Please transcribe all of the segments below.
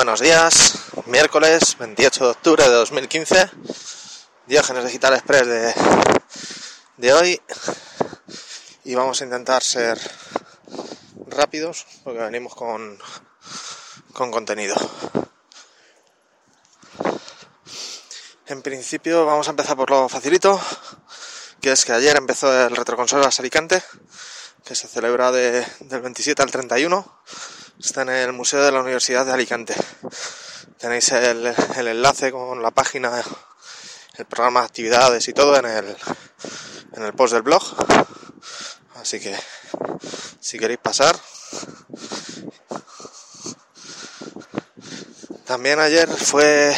Buenos días, miércoles 28 de octubre de 2015, Diógenes Digital Express de, de hoy y vamos a intentar ser rápidos porque venimos con, con contenido. En principio vamos a empezar por lo facilito, que es que ayer empezó el Retroconsolas Alicante, que se celebra de, del 27 al 31 está en el Museo de la Universidad de Alicante. Tenéis el, enlace con la página, el programa de actividades y todo en el, en el post del blog. Así que si queréis pasar. También ayer fue,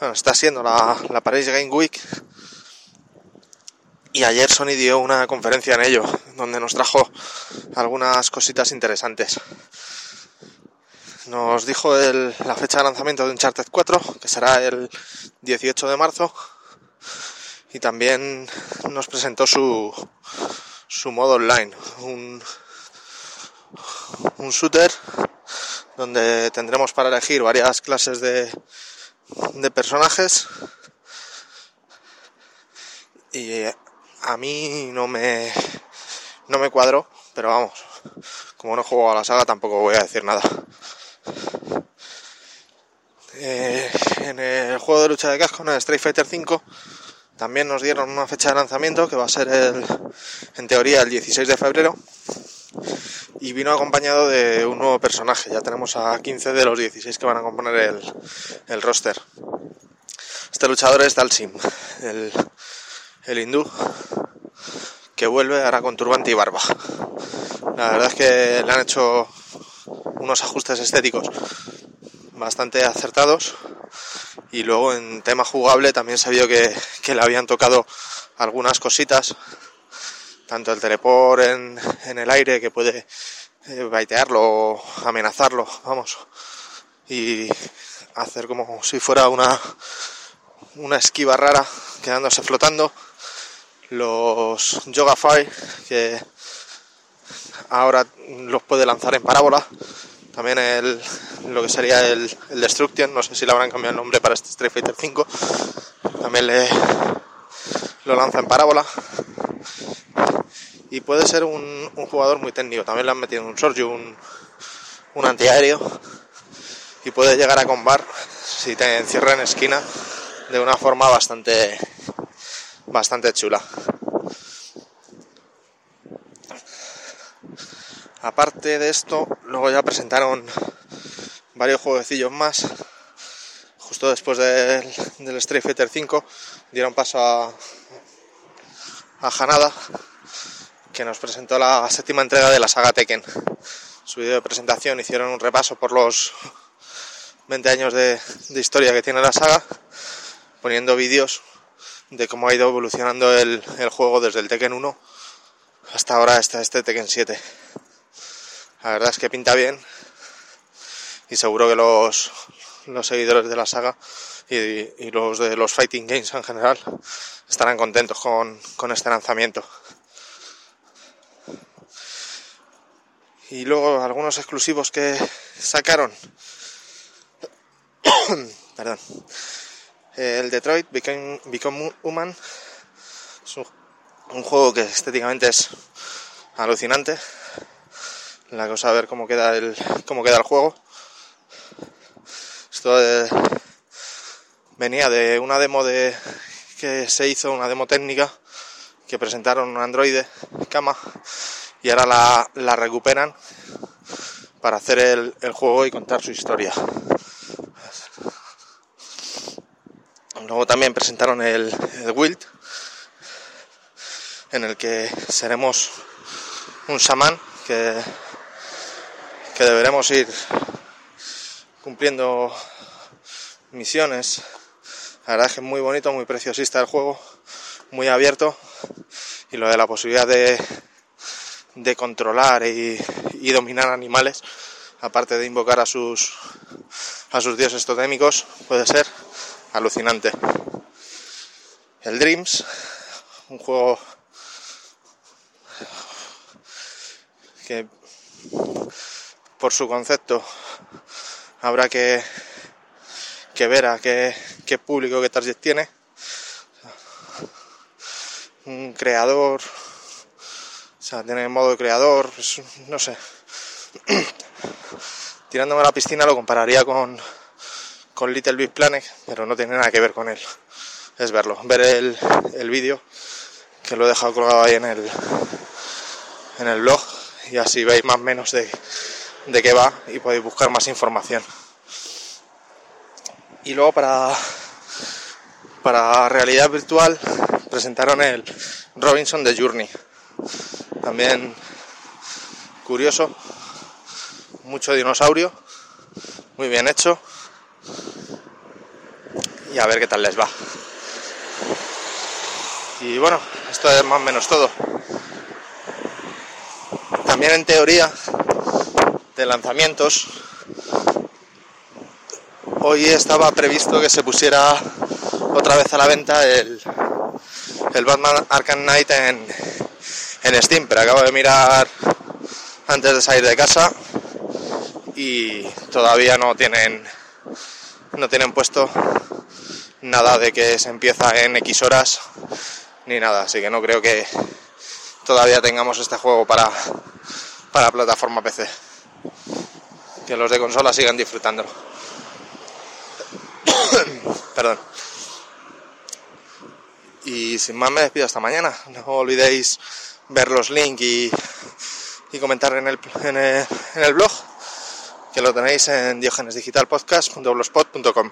bueno, está siendo la, la Paris Game Week y ayer Sony dio una conferencia en ello, donde nos trajo algunas cositas interesantes. Nos dijo la fecha de lanzamiento de Uncharted 4, que será el 18 de marzo, y también nos presentó su, su modo online, un, un shooter donde tendremos para elegir varias clases de, de personajes y a mí no me no me cuadro, pero vamos, como no juego a la saga tampoco voy a decir nada. Eh, en el juego de lucha de casco, en el Street Fighter V, también nos dieron una fecha de lanzamiento que va a ser el, en teoría el 16 de febrero y vino acompañado de un nuevo personaje. Ya tenemos a 15 de los 16 que van a componer el, el roster. Este luchador es Dalsim, el, el hindú vuelve ahora con turbante y barba. La verdad es que le han hecho unos ajustes estéticos bastante acertados y luego en tema jugable también se vio que, le habían tocado algunas cositas tanto el teleport en, en el aire que puede eh, baitearlo o amenazarlo vamos y hacer como si fuera una una esquiva rara quedándose flotando los Yoga Fire que ahora los puede lanzar en parábola también el, lo que sería el, Destruction, no sé si le habrán cambiado el nombre para este Street Fighter 5, también le, lo lanza en parábola. Y puede ser un, un jugador muy técnico, también le han metido un Sorju, un, un antiaéreo, y puede llegar a combar si te encierra en esquina de una forma bastante, bastante chula. Aparte de esto, luego ya presentaron varios jueguecillos más. Justo después del, Street Fighter 5 dieron paso a, a Hanada, que nos presentó la séptima entrega de la saga Tekken. Su vídeo de presentación hicieron un repaso por los 20 años de, de historia que tiene la saga, poniendo vídeos de cómo ha ido evolucionando el, el, juego desde el Tekken 1 hasta ahora hasta este Tekken 7. La verdad es que pinta bien y seguro que los, los seguidores de la saga y, y, los de los fighting games en general estarán contentos con, con este lanzamiento. Y luego algunos exclusivos que sacaron. Perdón. El Detroit Become, Human es un, juego que estéticamente es alucinante. La cosa a ver cómo queda el, cómo queda el juego. Esto de, venía de una demo de que se hizo, una demo técnica que presentaron un Android Kama y ahora la, la recuperan para hacer el, el, juego y contar su historia. Luego también presentaron el, el Wild, en el que seremos un samán que, deberemos ir cumpliendo misiones. La verdad es que es muy bonito, muy preciosista el juego, muy abierto y lo de la posibilidad de, de controlar y, y, dominar animales, aparte de invocar a sus, a sus dioses totémicos, puede ser alucinante. El Dreams, un juego que por su concepto habrá que, que ver a qué, qué público, qué target tiene. Un creador, o sea, tiene modo de creador, pues, no sé. Tirándome a la piscina lo compararía con, con Little Big Planet, pero no tiene nada que ver con él. Es verlo, ver el, el vídeo, que lo he dejado colgado ahí en el, en el blog, y así veis más o menos de, de qué va y podéis buscar más información. Y luego para, para realidad virtual presentaron el Robinson de Journey. También curioso, mucho dinosaurio, muy bien hecho. Y a ver qué tal les va. Y bueno, esto es más o menos todo. También en teoría de lanzamientos, hoy estaba previsto que se pusiera otra vez a la venta el, el Batman Arkham Knight en, en Steam, pero acabo de mirar antes de salir de casa y todavía no tienen no tienen puesto nada de que se empieza en X horas ni nada, así que no creo que todavía tengamos este juego para, para plataforma PC. Que los de consola sigan disfrutándolo. Perdón. Y sin más me despido hasta mañana. No olvidéis ver los links y, comentar en el, en, el, en el blog, que lo tenéis en diogenesdigitalpodcast.blogspot.com.